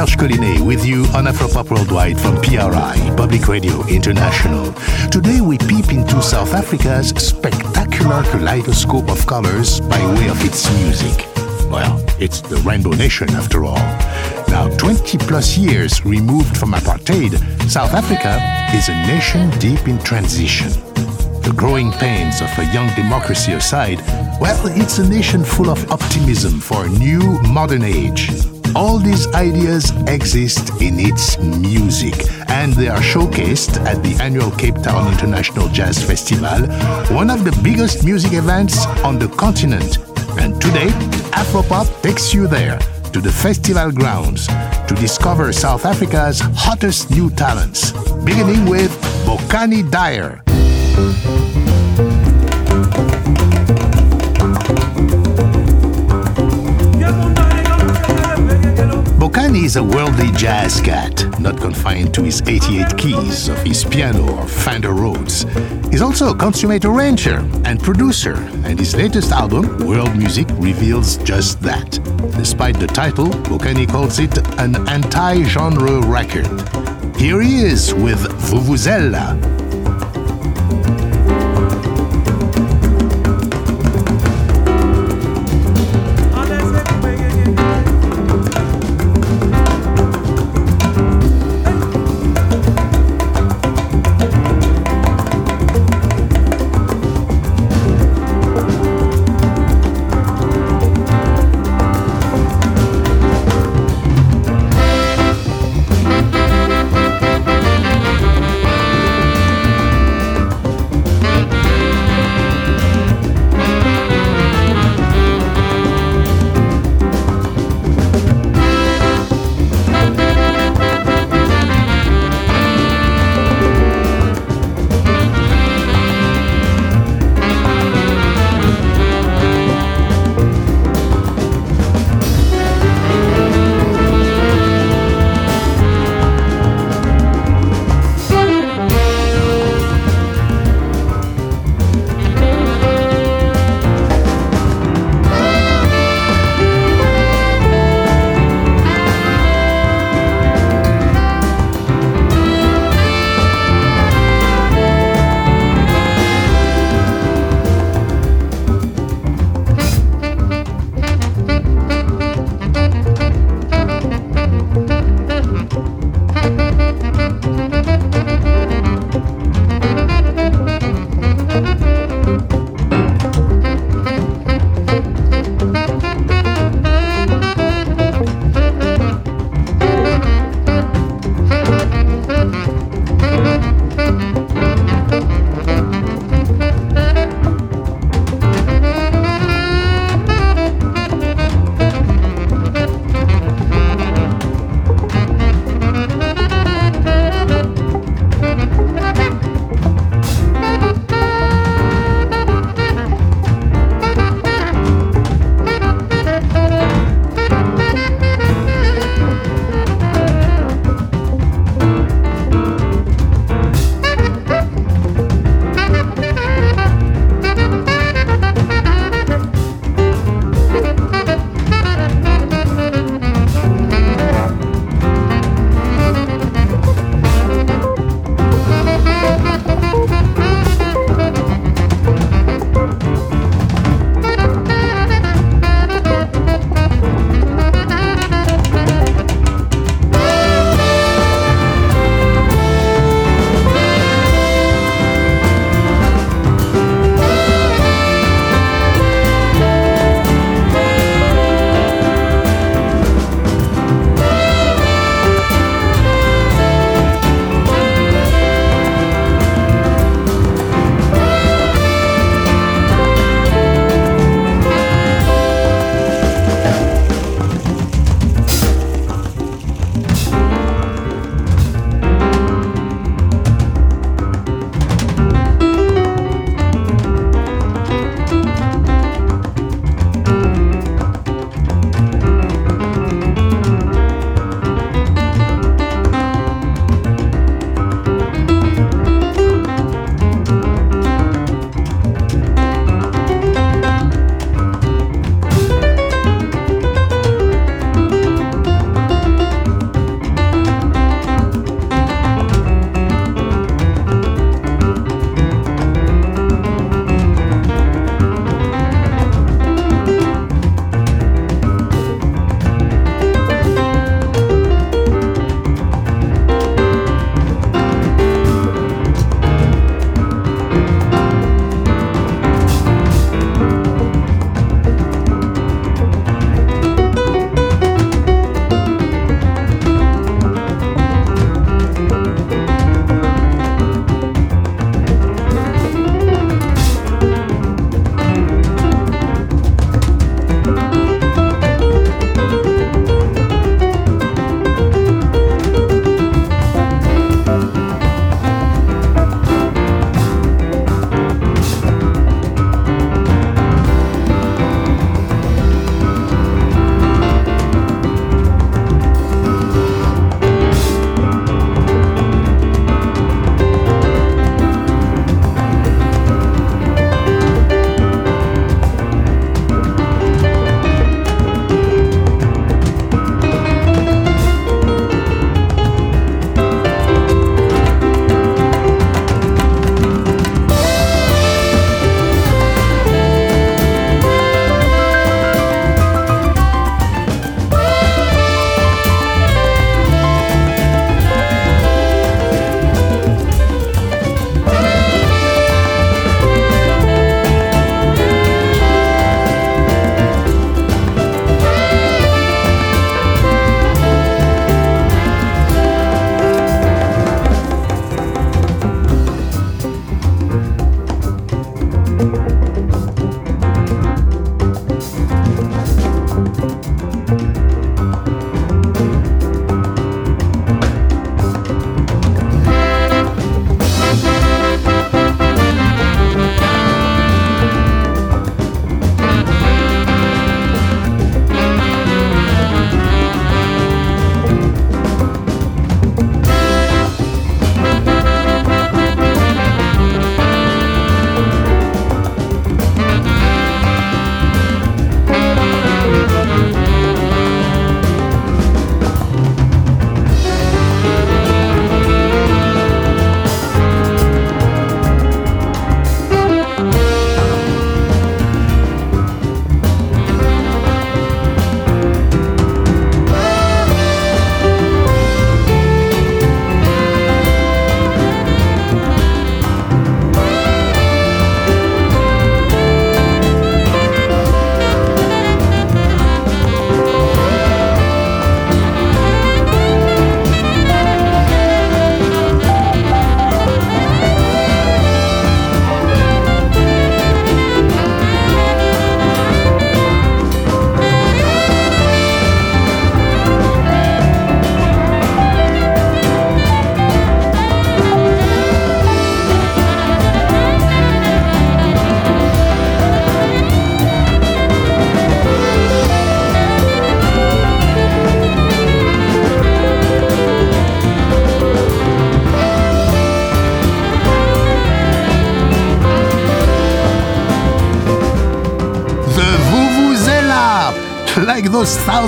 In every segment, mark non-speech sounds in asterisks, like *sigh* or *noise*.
Georges Collinet with you on Afropop Worldwide from PRI, Public Radio International. Today we peep into South Africa's spectacular kaleidoscope of colors by way of its music. Well, it's the Rainbow Nation after all. Now, 20 plus years removed from apartheid, South Africa is a nation deep in transition. The growing pains of a young democracy aside, well, it's a nation full of optimism for a new modern age. All these ideas exist in its music, and they are showcased at the annual Cape Town International Jazz Festival, one of the biggest music events on the continent. And today, Afropop takes you there to the festival grounds to discover South Africa's hottest new talents, beginning with Bokani Dyer. Bokani is a worldly jazz cat, not confined to his 88 keys of his piano or Fender Rhodes. He's also a consummate arranger and producer, and his latest album, World Music, reveals just that. Despite the title, Bokani calls it an anti genre record. Here he is with Vuvuzela,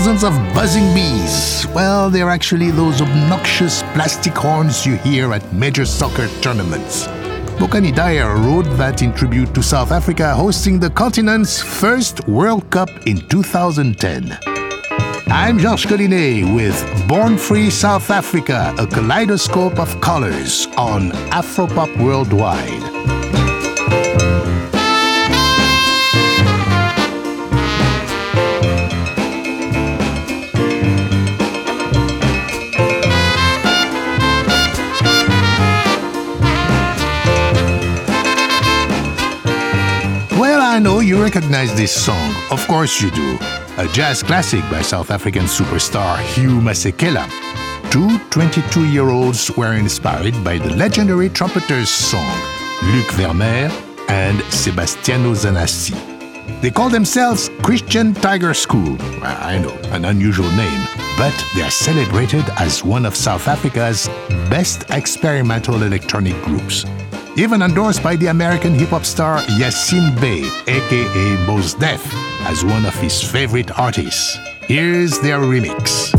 thousands of buzzing bees. Well, they're actually those obnoxious plastic horns you hear at major soccer tournaments. Bokani Dyer wrote that in tribute to South Africa hosting the continent's first World Cup in 2010. I'm Georges Collinet with Born Free South Africa, a kaleidoscope of colors on Afropop Worldwide. You recognize this song. Of course you do. A jazz classic by South African superstar Hugh Masekela. Two 22 year olds were inspired by the legendary trumpeter's song, Luc Vermeer and Sebastiano Zanassi. They call themselves Christian Tiger School. I know, an unusual name, but they are celebrated as one of South Africa's best experimental electronic groups even endorsed by the American hip hop star Yasiin Bey, aka Mos Def, as one of his favorite artists. Here's their remix.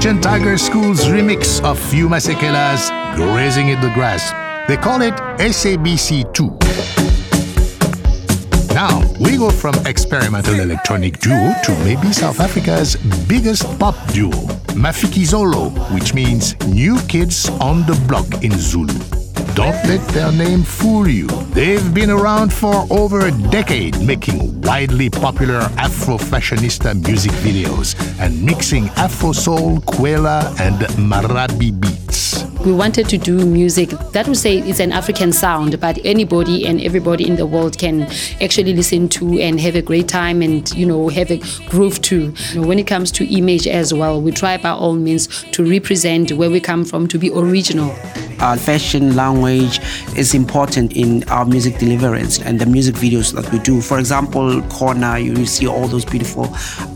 Christian Tiger School's remix of Hugh Masekela's Grazing in the Grass. They call it SABC 2. Now, we go from experimental electronic duo to maybe South Africa's biggest pop duo. Mafikizolo, which means new kids on the block in Zulu. Don't let their name fool you. They've been around for over a decade making widely popular Afro fashionista music videos and mixing Afro soul, Kwela, and Marabi beats. We wanted to do music that would say it's an African sound, but anybody and everybody in the world can actually listen to and have a great time and you know have a groove too. You know, when it comes to image as well, we try by all means to represent where we come from to be original. Our fashion language is important in our music deliverance and the music videos that we do. For example, Khona, you see all those beautiful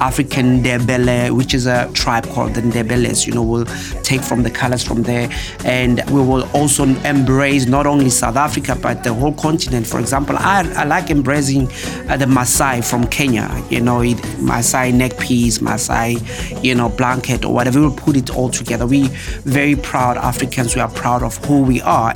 African Ndebele, which is a tribe called the Ndebeles. You know, we'll take from the colors from there, and we will also embrace not only South Africa but the whole continent. For example, I, I like embracing uh, the Maasai from Kenya. You know, it, Maasai neck piece, Maasai, you know, blanket or whatever. We'll put it all together. We very proud Africans. We are proud of who we are.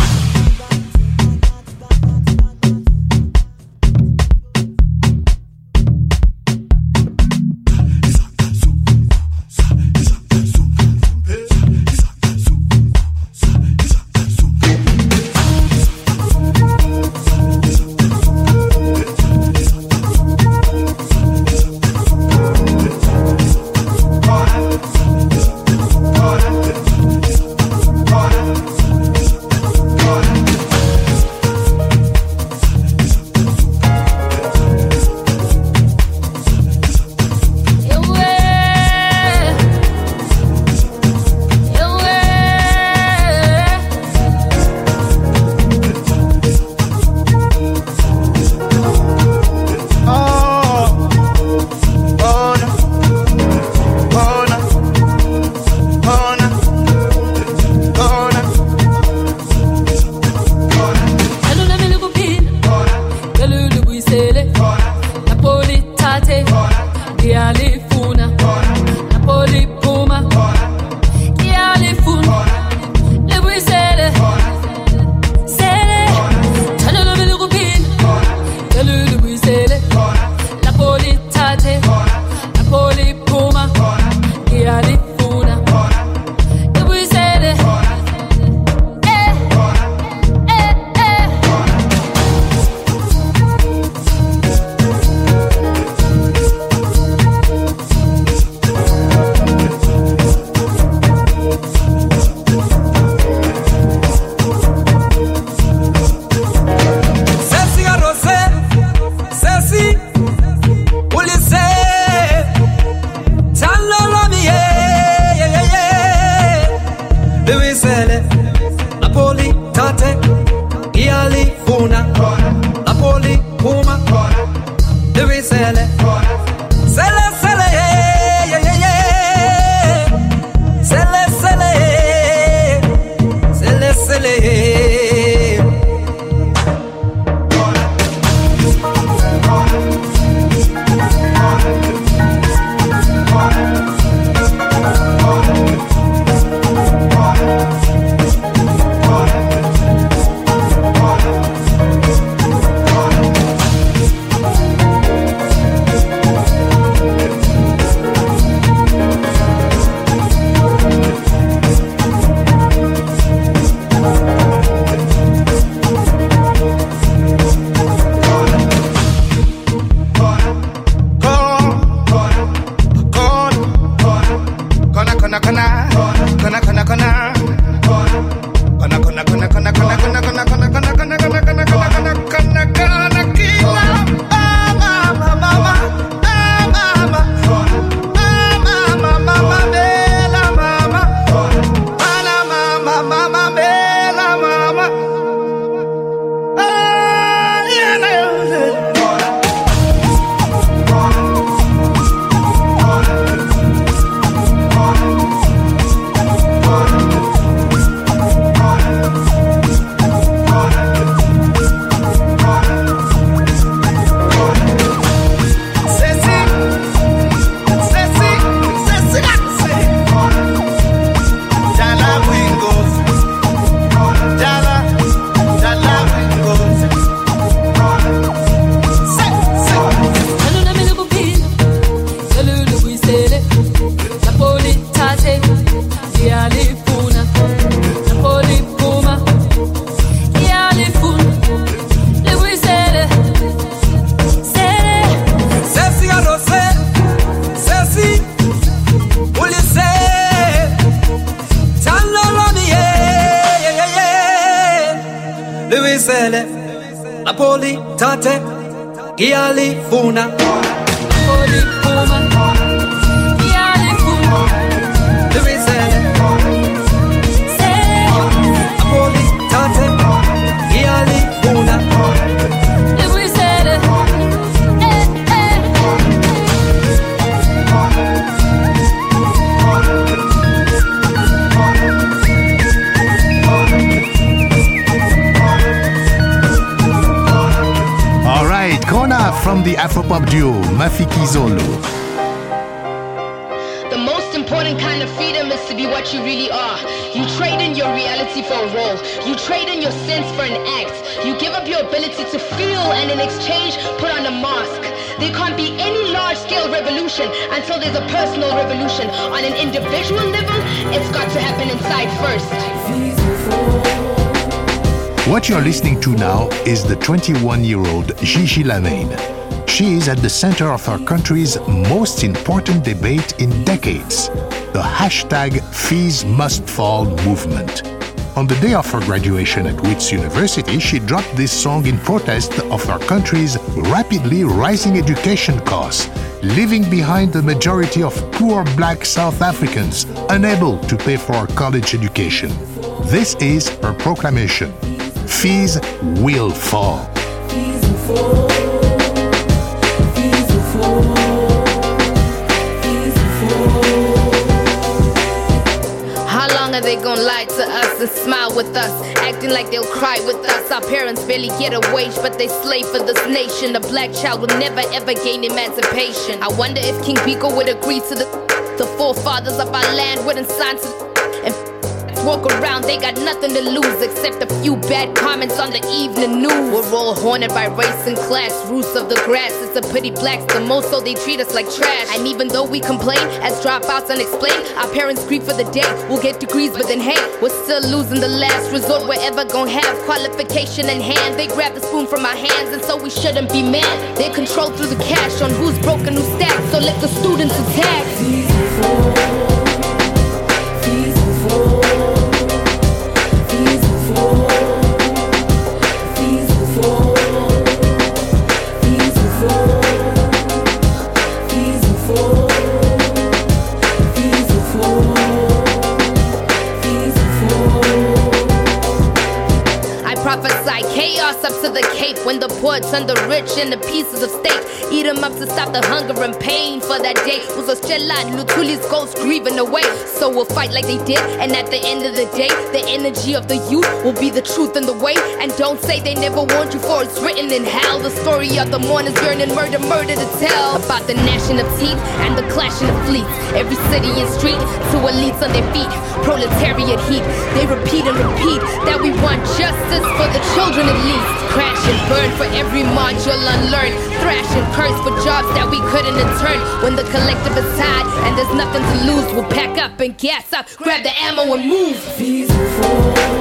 Giali, there's a personal revolution. On an individual level, it's got to happen inside first. What you're listening to now is the 21 year old Gigi Lamayne. She is at the center of our country's most important debate in decades the hashtag Fees Must Fall movement. On the day of her graduation at Wits University, she dropped this song in protest of our country's rapidly rising education costs, leaving behind the majority of poor black South Africans unable to pay for college education. This is her proclamation fees will fall. Are they gonna lie to us and smile with us? Acting like they'll cry with us. Our parents barely get a wage, but they slave for this nation. A black child will never ever gain emancipation. I wonder if King Biko would agree to the the forefathers of our land wouldn't sign to walk around, they got nothing to lose except a few bad comments on the evening news. We're all haunted by race and class, roots of the grass. It's a pity blacks the most, so they treat us like trash. And even though we complain as dropouts unexplained, our parents grieve for the day. We'll get degrees, but then hey, we're still losing the last resort. We're ever gonna have qualification in hand. They grab the spoon from our hands, and so we shouldn't be mad. They control through the cash on who's broken, who's stacked. So let the students attack. When the poor turn the rich into pieces of steak. Eat them up to stop the hunger and pain for that day. Uzostela Lutuli's ghost grieving away. So we'll fight like they did, and at the end of the day, the energy of the youth will be the truth and the way. And don't say they never warned you, for it's written in hell. The story of the mourners yearning murder, murder to tell about the gnashing of teeth and the clashing of fleets. Every city and street to elites on their feet, proletariat heat. They repeat and repeat that we want justice for the children at least. Crash and burn for every module unlearned. Thrash and curse for jobs that we couldn't return. When the collective is tied and there's nothing to lose, we'll pack up and gas up, grab the ammo and move.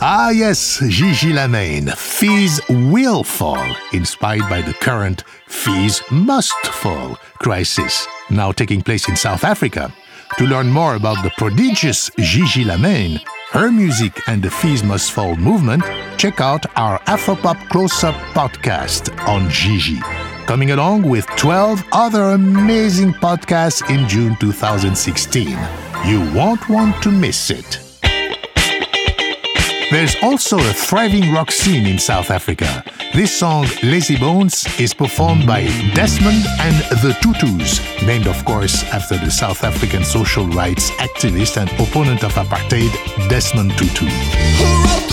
Ah, yes, Gigi Lamayne. Fees will fall, inspired by the current fees must fall crisis now taking place in South Africa. To learn more about the prodigious Gigi Lamayne, her music, and the Fees Must Fall movement, check out our Afropop Close Up podcast on Gigi. Coming along with 12 other amazing podcasts in June 2016. You won't want to miss it. There's also a thriving rock scene in South Africa. This song, Lazy Bones, is performed by Desmond and the Tutus, named, of course, after the South African social rights activist and opponent of apartheid, Desmond Tutu.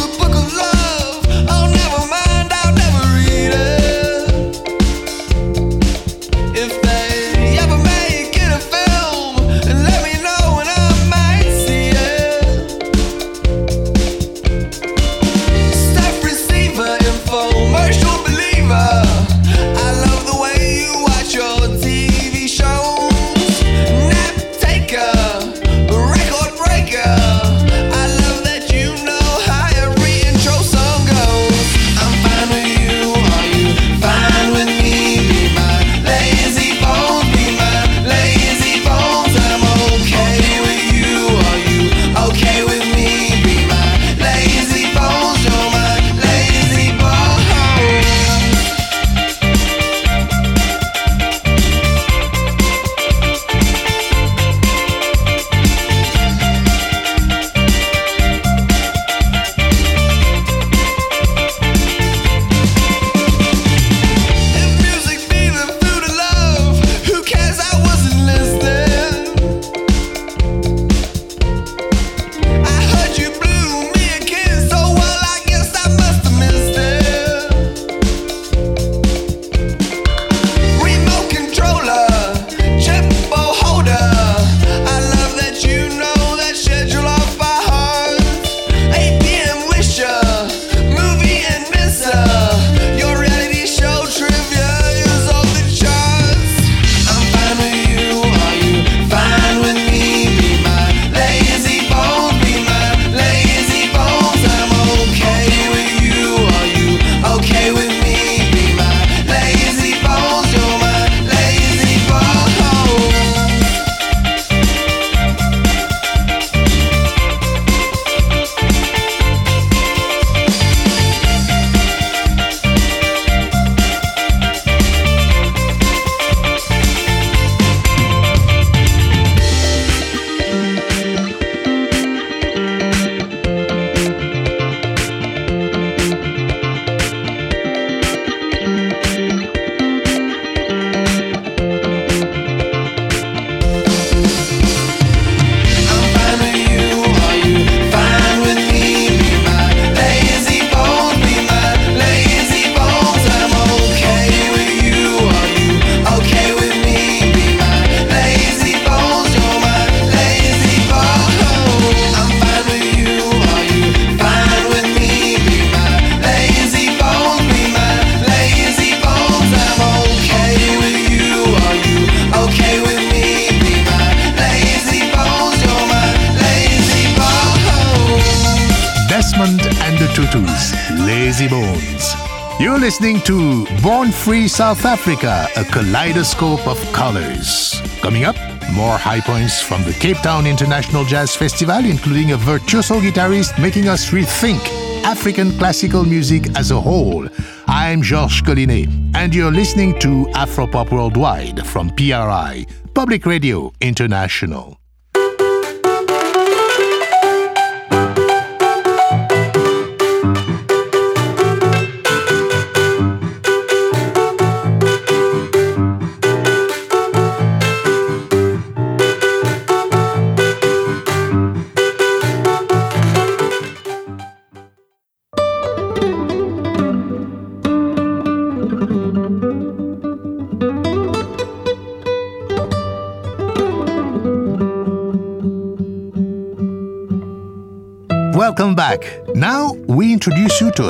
South Africa, a kaleidoscope of colors. Coming up, more high points from the Cape Town International Jazz Festival, including a virtuoso guitarist making us rethink African classical music as a whole. I'm Georges Collinet, and you're listening to Afropop Worldwide from PRI, Public Radio International.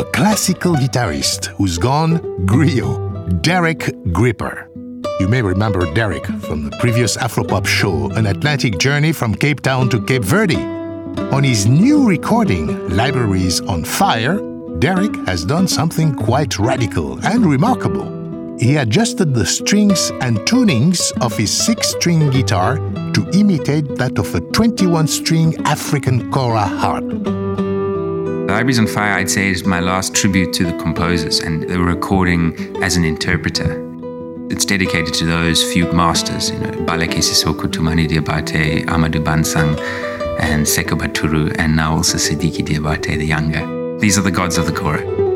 A classical guitarist who's gone griot, Derek Gripper. You may remember Derek from the previous Afropop show, An Atlantic Journey from Cape Town to Cape Verde. On his new recording, Libraries on Fire, Derek has done something quite radical and remarkable he adjusted the strings and tunings of his six string guitar to imitate that of a 21 string African kora harp. Libraries on Fire, I'd say, is my last tribute to the composers and the recording as an interpreter. It's dedicated to those few masters, you know, Ballaké Sissoko, Toumani Diabate, Amadou Bansang, and Seko Baturu, and now also Sidiki Diabate the younger. These are the gods of the kora.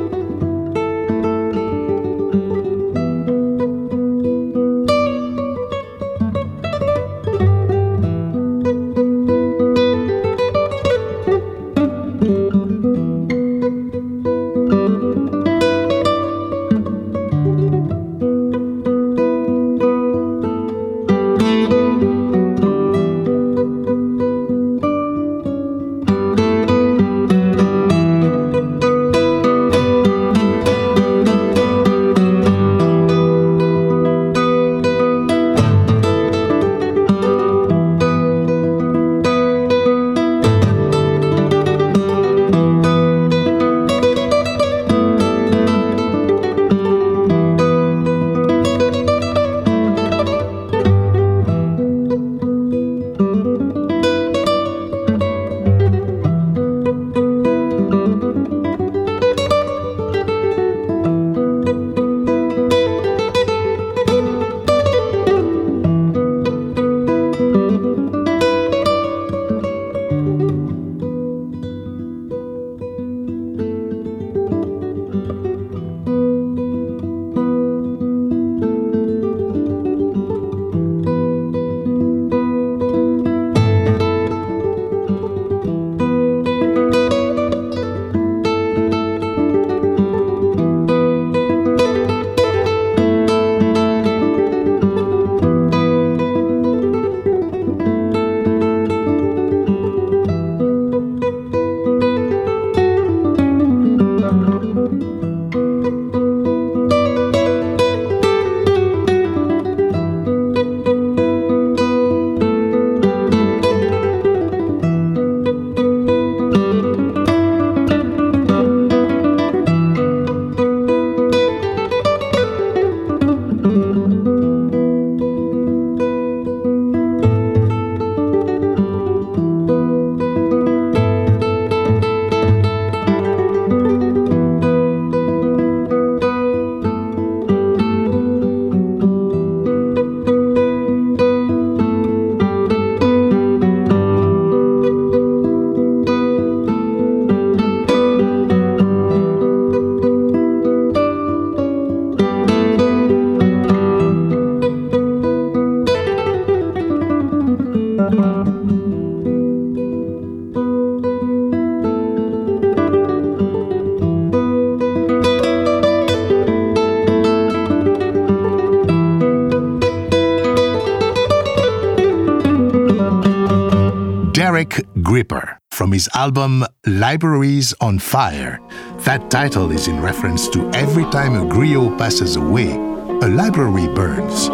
His album Libraries on Fire. That title is in reference to every time a griot passes away, a library burns.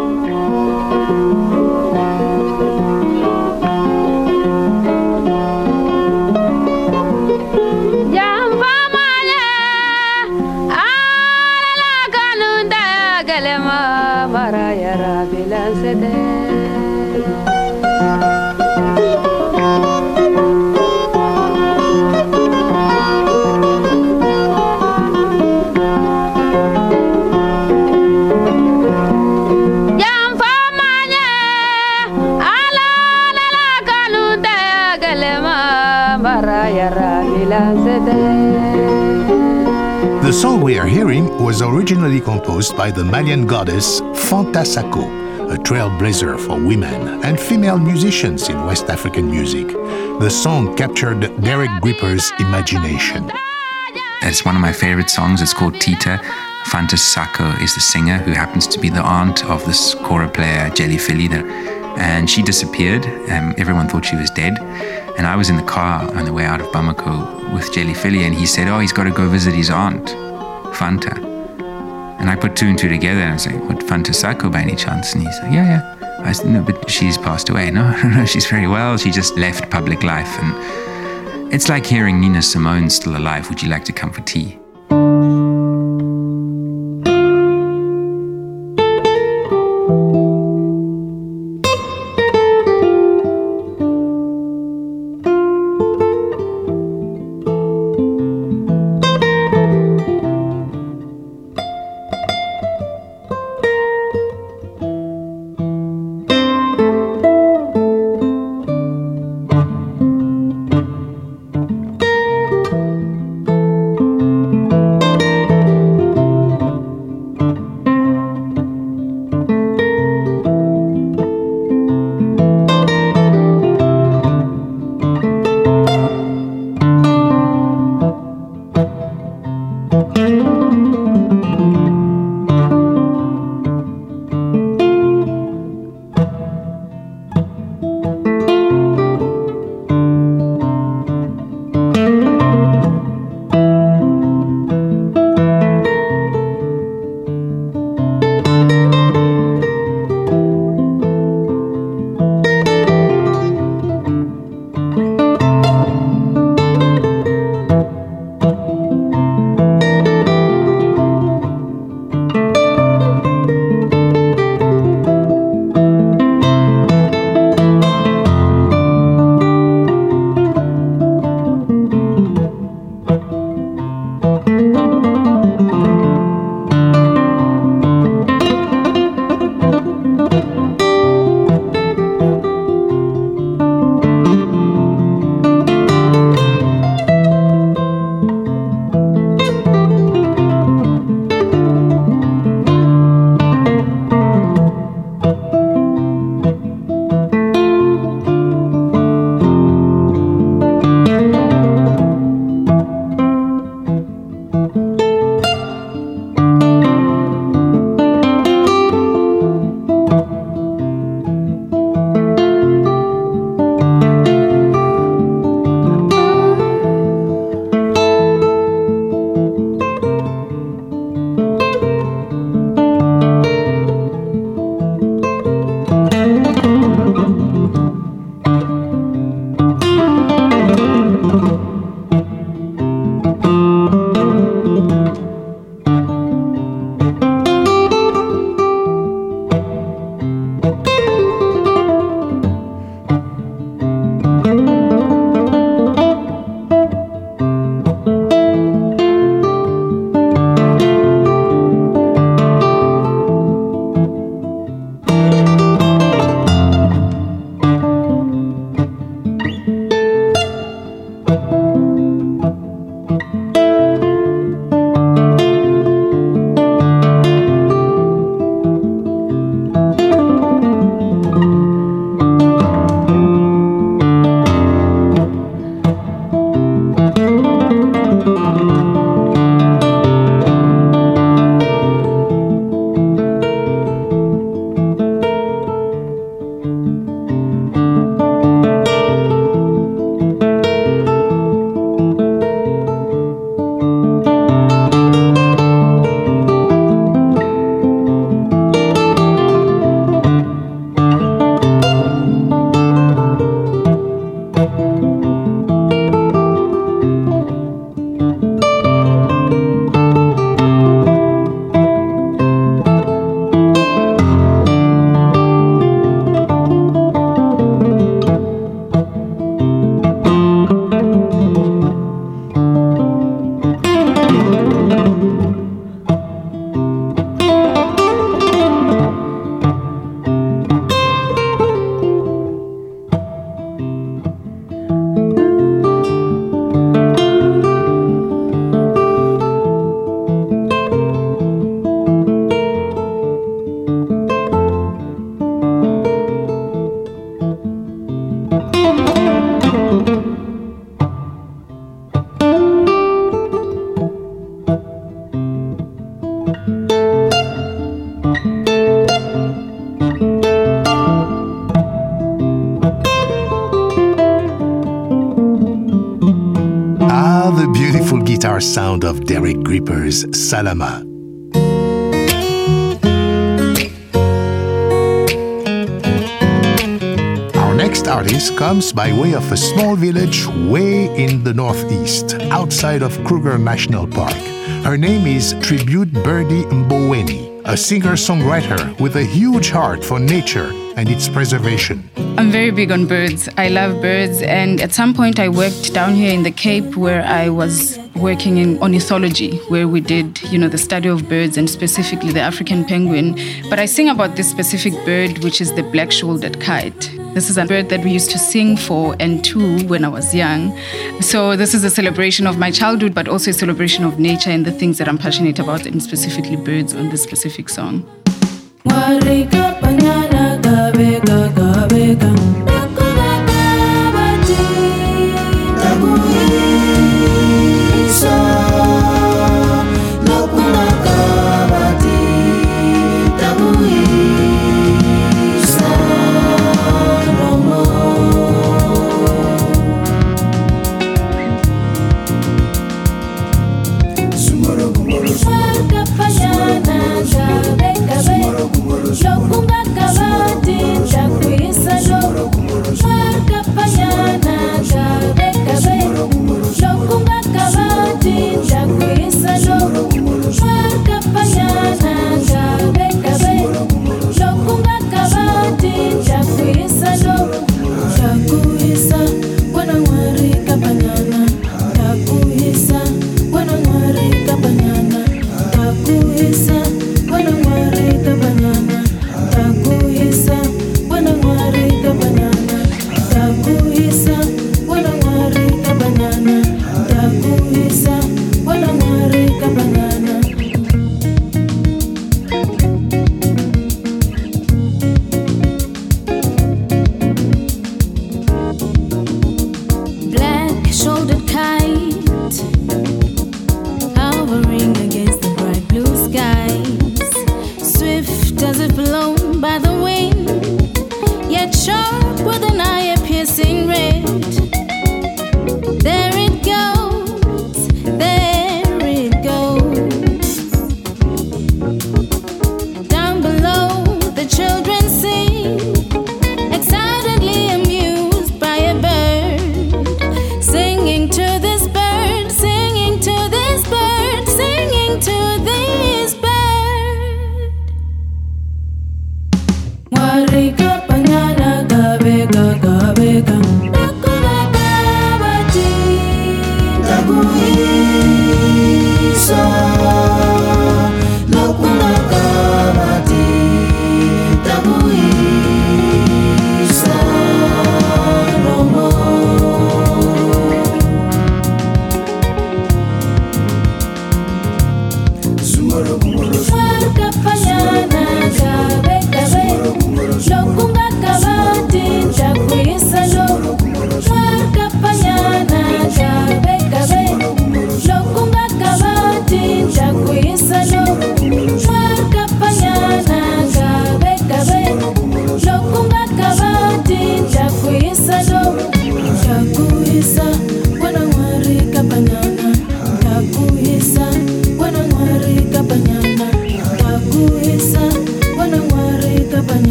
Was originally composed by the Malian goddess Fanta Sako, a trailblazer for women and female musicians in West African music. The song captured Derek Gripper's imagination. It's one of my favorite songs. It's called Tita. Fanta Sako is the singer who happens to be the aunt of this kora player, Djelifily. And she disappeared. Um, everyone thought she was dead. And I was in the car on the way out of Bamako with Djelifily, and he said, Oh, he's got to go visit his aunt, Fanta. And I put two and two together, and I was like, What, Fanta by any chance? And he's like, Yeah, yeah. I said, No, but she's passed away. *laughs* No, no, no, she's very well. She just left public life. And it's like hearing Nina Simone still alive. Would you like to come for tea? Of Derek Gripper's Salama. Our next artist comes by way of a small village way in the northeast, outside of Kruger National Park. Her name is Tribute Birdie Mboweni, a singer songwriter with a huge heart for nature and its preservation. I'm very big on birds. I love birds, and at some point I worked down here in the Cape where I was working in ornithology, where we did, you know, the study of birds and specifically the African penguin. But I sing about this specific bird, which is the black-shouldered kite. This is a bird that we used to sing for and to when I was young. So this is a celebration of my childhood, but also a celebration of nature and the things that I'm passionate about, and specifically birds on this specific song.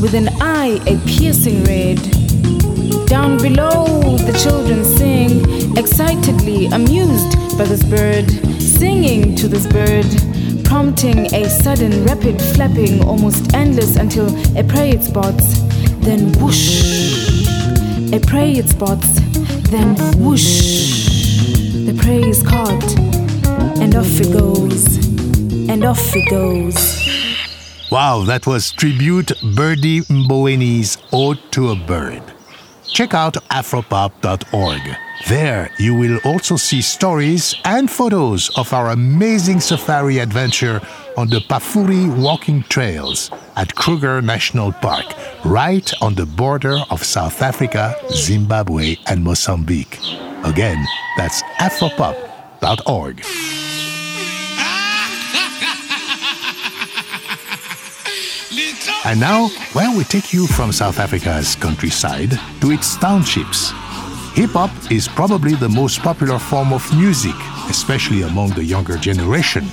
With an eye a piercing red. Down below, the children sing, excitedly amused by this bird, singing to this bird, prompting a sudden rapid flapping, almost endless until a prey it spots, then whoosh. A prey it spots, then whoosh. The prey is caught, and off it goes, and off it goes. Wow, that was tribute Birdie Mboweni's Ode to a Bird. Check out afropop.org. There you will also see stories and photos of our amazing safari adventure on the Pafuri walking trails at Kruger National Park, right on the border of South Africa, Zimbabwe, and Mozambique. Again, that's afropop.org. And now, well, we take you from South Africa's countryside to its townships. Hip hop is probably the most popular form of music, especially among the younger generation.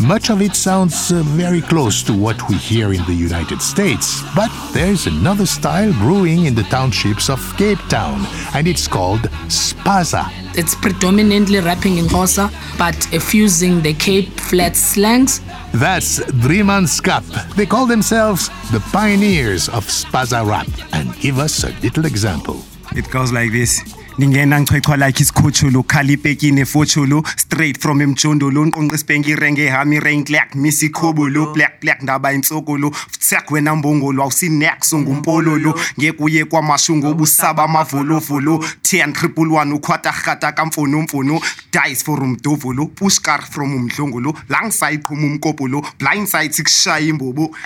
Much of it sounds uh, very close to what we hear in the United States, but there's another style brewing in the townships of Cape Town, and it's called Spaza. It's predominantly rapping in Xhosa, but fusing the Cape Flat slangs. That's Driemanskap. They call themselves the pioneers of Spaza rap, and give us a little example. It goes like this. Ningena ngichwechwa like isikhuthulu khala ipekini efothulu straight from emjondolo nqonqa isipenki irenge hami rain clack misi khobulu black black ndaba insokolo tsak wena mbongolo awusinex ungumpololo ngekuye kwamashungu ubusaba amavolofolo 10 triple 1 ukhwata khata kamfono mfono dice for umdovolo pushkar from umdlongolo langisayiqhuma umkopolo blind side sikushaya imbobo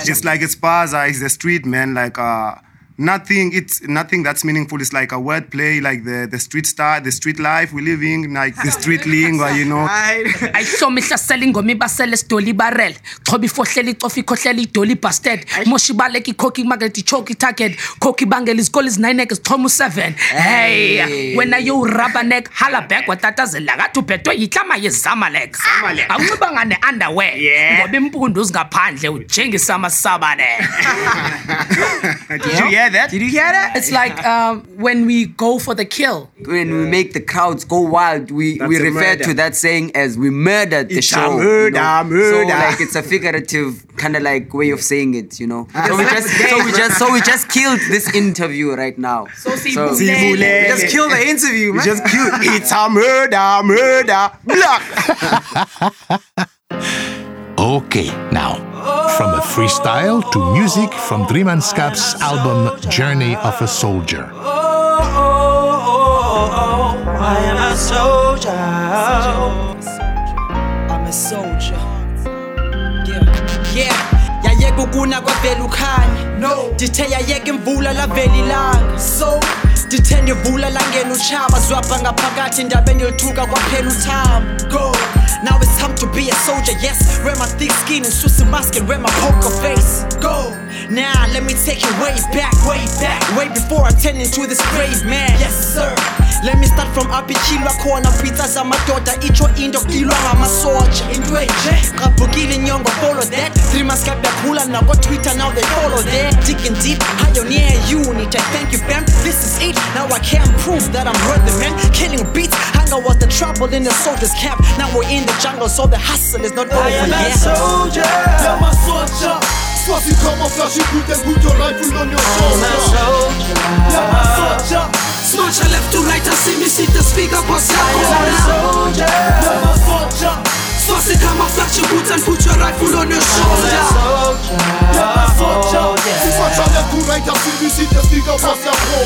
*laughs* just like it's baza is the street man like uh nothing it's nothing that's meaningful. It's like a word play like the the street style the street life we living like the street *laughs* lingua you know. Ayihloma ihlasela ingoma ibasele sidoli barrel choba ifohlela icofa ikhohlela idoli bastard moshi baleka ikhokhi market ichoke target. Khokhi bangela izikole ezinayineke zichoma u7 hey wena yo rubber neck hala back watatazela kathi ubhedwe yihlama yezamalek. Awunxiba ngane underwear. Ngoba impundu zingaphandle ujengisama sabane *laughs* did you hear that Did you hear that? it's like um, when we go for the kill When we make the crowds go wild, we, That's we refer to that saying as we murdered the It's a show. murder, So murder. like it's a figurative kind of like way of saying it, you know. So we just so we just so we just killed this interview right now. So, Sibulele. we just killed the interview, we man. just cute it's a murder murder black *laughs* Okay, now, from a freestyle to music from Driemanskap's album Journey of a Soldier. Oh, oh, oh, I am a soldier. I'm a soldier. Yeah, yeah. Yayeka ukuna kwavela ukhanya no ndithe yayeka imvula lavela ilanga so ndithe ndivula langena utshaba zwapha ngaphakathi indaba endilithuka kwaphela uthamba go Now it's time to be a soldier, yes. Wear my thick skin and Swiss mask and wear my poker face. Go! Now let me take you way back, way back, way before I turn into this brave man. Yes, sir. Let me start from up ichilwa khona pizza zamadoda itsho into ilwa ngamasoja into enje qabhukile inyongo follow that. Three months gap yakhula nako twitter now they follow that. Digging deep pioneer unit. I thank you fam. This is it. Now I can prove that I'm worth the man. Killing beats. Hunger was the trouble in the soldiers camp. Now we're in the jungle so the hustle is not over I am a yet. soldier. I'm a soldier. Sois-y camouflage, écoute and put your rifle on your shoulder. I'm a soldier. Smash a left to right and see me see the speaker boss I am a soldier. I'm a soldier. Camouflage your boots and put your rifle on your shoulder I'm a soldier. Sifajale kuraita sivisite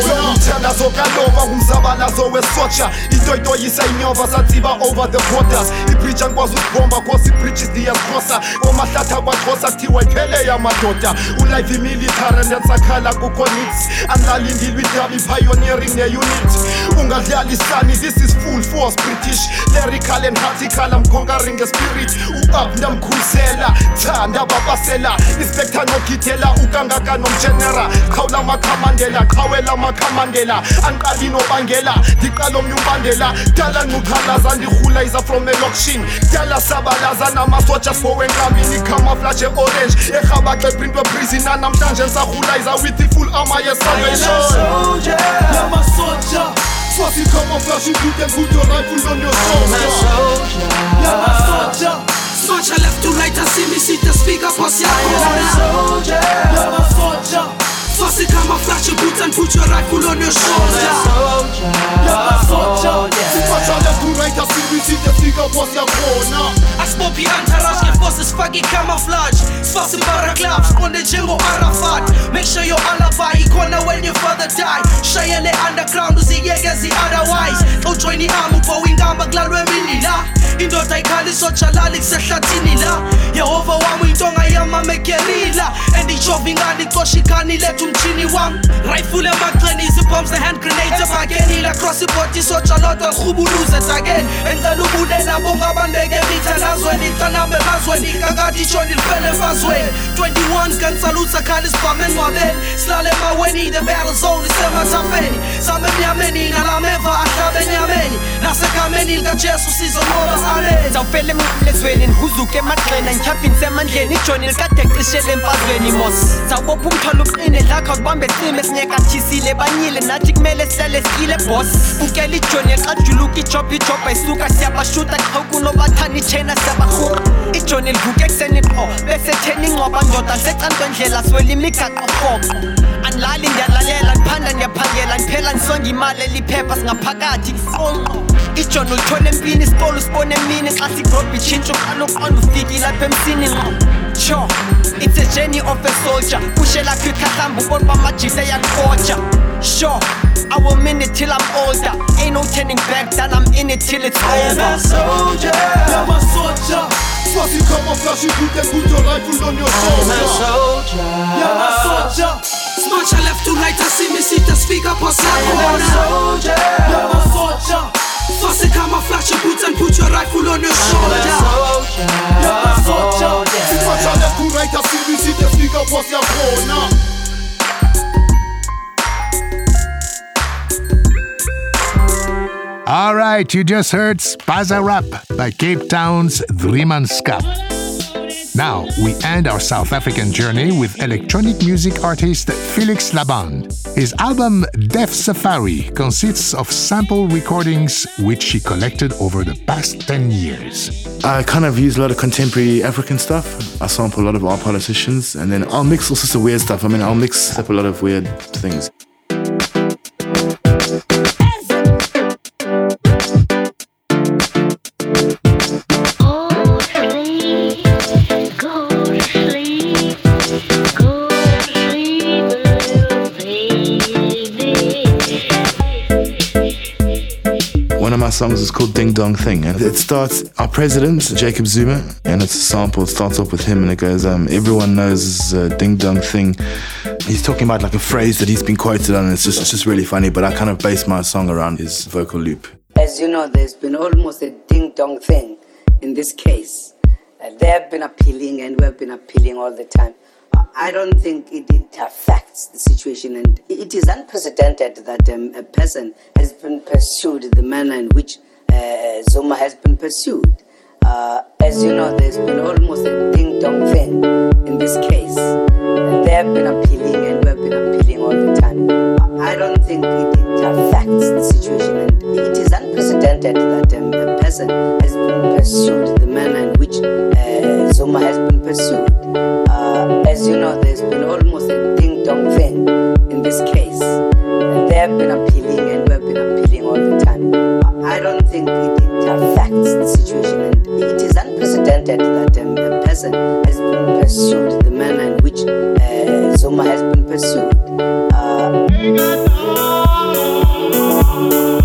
Ludzie nazo Galowa, Humzaba nazo Westsocha Itoitoyisa inyova satsiva over the borders. Ipritsha ngwazugomba kosi bridges ndiyazigosa oh, komahlahla kwaxhosa kuthiwa iphele yamadoda ulife imilitary ndensakhala kukho nits andlalindilwe idaba ipioneering neunit ungadlalisani this is full force british. Lyrical and artical i'm conquering a spirit. U-up ndamkhulisela thanda babasela. Ispekta ukangaka nomgenera qhawula makhamandela qhawela amakhamandela andiqali nobangela ndiqala omnye umbandela dala nqukhalaza ndirhulayiza from elokishini dala sabalaza namasoja fowenkambini camouflage orange erhabaxa eprintwe prisina namhlanje ndisarhulayiza with i-full armor ye-salvation I'm a soldier. Sois-y camouflage, put your rifle on your shoulder. I'm a soldier. Smash a left to right and see me see the speaker boss I am a soldier. I'm a soldier. Swassi camouflage your boots and put your rifle on your shoulder I'm a soldier. Sifajale kuraita sisite fika kwasiyakhona asibophi antarage ngefose sifake icamouflage sifase paraglove siqonde njengo-arafat make sure your alibi ikhona when your father die. Shayele underground uziyeke zi-otherwise xawujoyina i-arm ubhowa inkamba kulalwe emini la indoda ikhali isojalali kusehlathini la yehova wami uyintonga yamamegerila and ijova ingane icosha ikhani letha umtshini wami rifle emagxeni izi-bombs ne-hand grenades ebakenile across ibhodi isoja lodwa lirhubuluze dakeni engicela ubulela bonke abandeke mithanazweni icanambe emazweni kakade itshoni lifele emfazweni 21 gun salutes akhali sibhame engcwabeni silale emaweni the battle zone isemathafeni same emnyameni ngalameva ahlabe enyameni. Nasegameni likajesu sizonqoba amen zawufela emlezweni ndihuzuke emagxena ngityhaphi ndisemandleni ijoni likade qishele emfazweni mos. Zawubopha umthwalo uqine dlakha kubambe sime sinyekathisile banyile nathi kumele sihlale sikile bos bukela ijoni exajuluka ijobha ijobha isuka siyabashuta qha kunobathani itshena siyabarhuqa ijoni livuke ekuseni qho bese theni ingcwaba ndoda ndisecankwendlela siwela imigaqo rhoqo andilali ndiyalalela ndiphanda ndiyaphangela ndiphela ndisonga imali eliphepha singaphakathi isonqo ijoni ulithole empini isikolo usibone emini xa sigrobha itshintsho uqala uqonda ufikile apha emsini ngqo sure it's a journey of a soldier. Kushela kwikhahlambe ubona uba amajise eyakufoja sure I will mean it till I'm older. Ain't no turning back, then I'm in it till it's I am a soldier, I'm a soldier. Swasi camouflage, you put them put your rifle on your shoulder. Yeah, my soldier. Smash left to right, I see me see the speaker pass I am a soldier. Yeah, my soldier. First camouflage your boots and put your rifle on your shoulder. Yeah, soldier! Yeah, my soldier. Siswacha left to right, I see me see the speaker kwasiyakhona All right, you just heard Spaza Rap by Cape Town's Driemanskap. Now, we end our South African journey with electronic music artist Felix Laband. His album Death Safari consists of sample recordings which he collected over the past 10 years. I kind of use a lot of contemporary African stuff. I sample a lot of our politicians, and then I'll mix all sorts of weird stuff. I mean, I'll mix up a lot of weird things. Of songs is called Ding Dong Thing, and it starts our president Jacob Zuma, and it's a sample. It starts off with him, and it goes, um, "Everyone knows uh, Ding Dong Thing." He's talking about like a phrase that he's been quoted on, it's just it's just really funny. But I kind of base my song around his vocal loop. As you know, there's been almost a ding dong thing in this case. Uh, they have been appealing and we have been appealing all the time. I- don't think it, it affects the situation, and it is unprecedented that um, a person has been pursued the manner in which uh, Zuma has been pursued. Uh, as you know, there's been almost a ding dong thing in this case. Uh, they have been appealing and we have been appealing all the time. I- don't think it, it affects the situation, and it is unprecedented that um, a person has been pursued the manner in which uh, Zuma has been pursued. Uh, as you know, there's been almost a ding dong thing in this case. Uh, they have been appealing and we have been appealing all the time. I don't think it, it affects the situation, and it is unprecedented that um, a person has been pursued the manner in which uh, Zuma has been pursued. Uh, Thank you.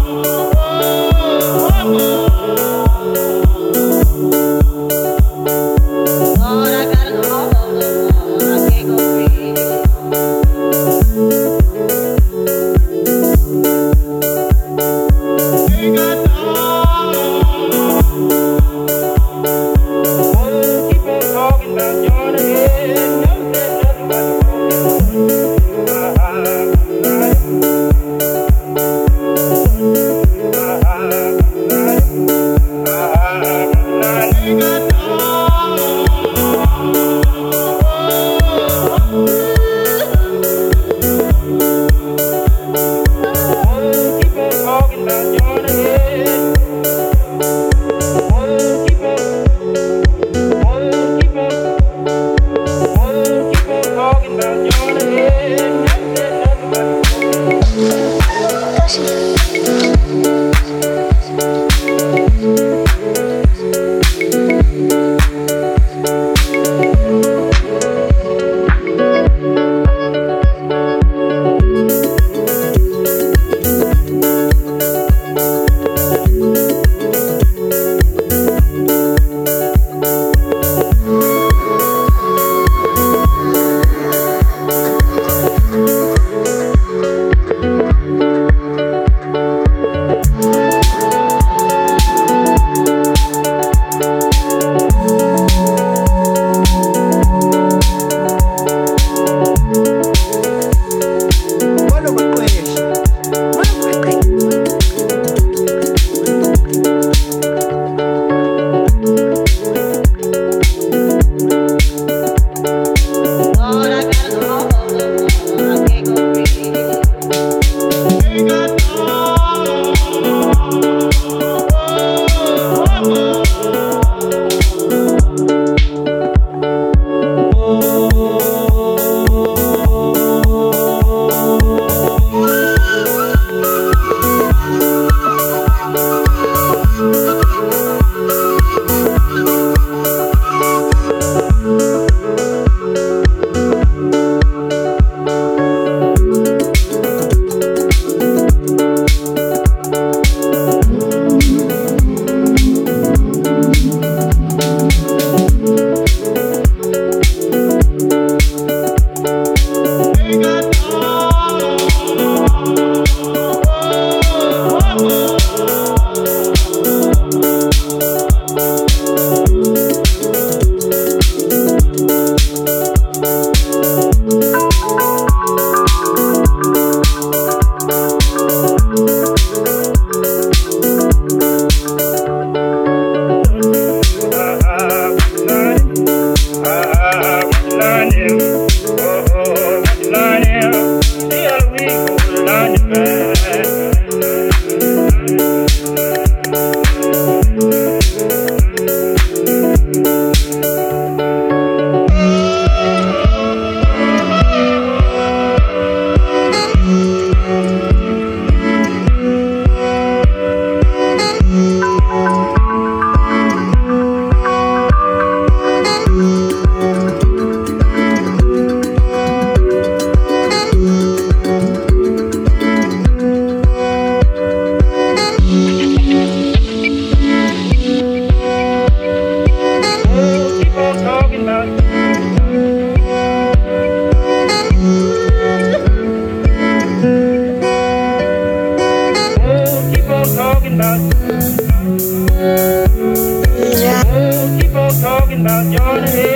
talking about Jordan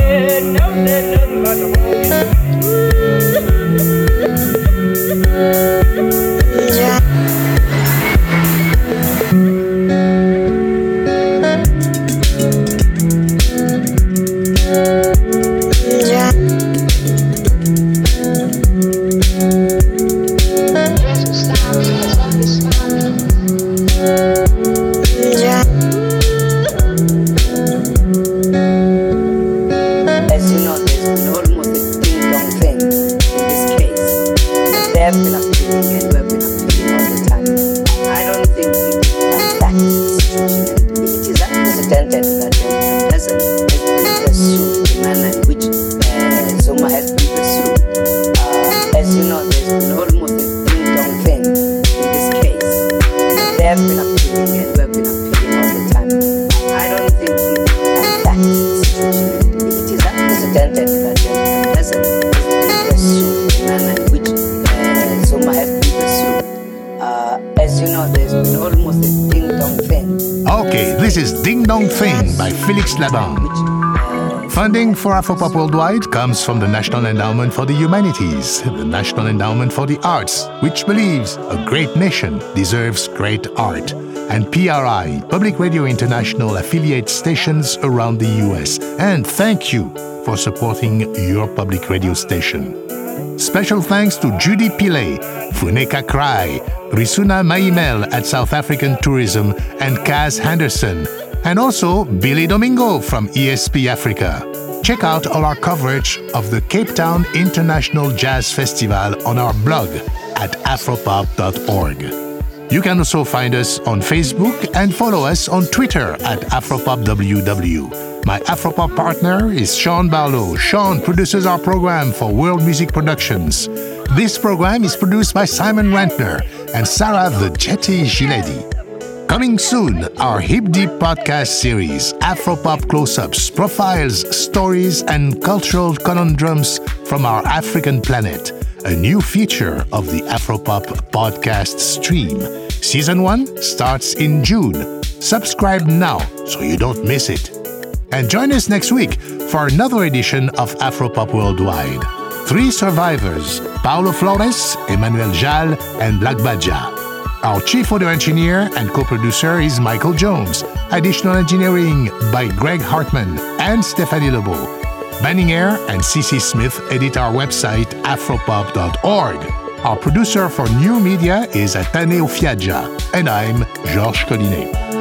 for Afropop Worldwide comes from the National Endowment for the Humanities, the National Endowment for the Arts, which believes a great nation deserves great art, and PRI, Public Radio International affiliate stations around the US. And thank you for supporting your public radio station. Special thanks to Judy Pillay, Funeka Cry, Risuna Maimel at South African Tourism, and Kaz Henderson, and also Billy Domingo from ESP Africa. Check out all our coverage of the Cape Town International Jazz Festival on our blog at afropop.org. You can also find us on Facebook and follow us on Twitter at AfropopWW. My Afropop partner is Sean Barlow. Sean produces our program for World Music Productions. This program is produced by Simon Rentner and Sarah the Jetty Giledi. Coming soon, our Hip Deep podcast series, Afropop close ups, profiles, stories, and cultural conundrums from our African planet. A new feature of the Afropop podcast stream. Season 1 starts in June. Subscribe now so you don't miss it. And join us next week for another edition of Afropop Worldwide. Three survivors Paulo Flores, Emmanuel Jal, and Black Badja. Our chief audio engineer and co producer is Michael Jones. Additional engineering by Greg Hartman and Stephanie Lebeau. Banning Eyre and CC Smith edit our website afropop.org. Our producer for new media is Atane Ofiaja, and I'm Georges Collinet.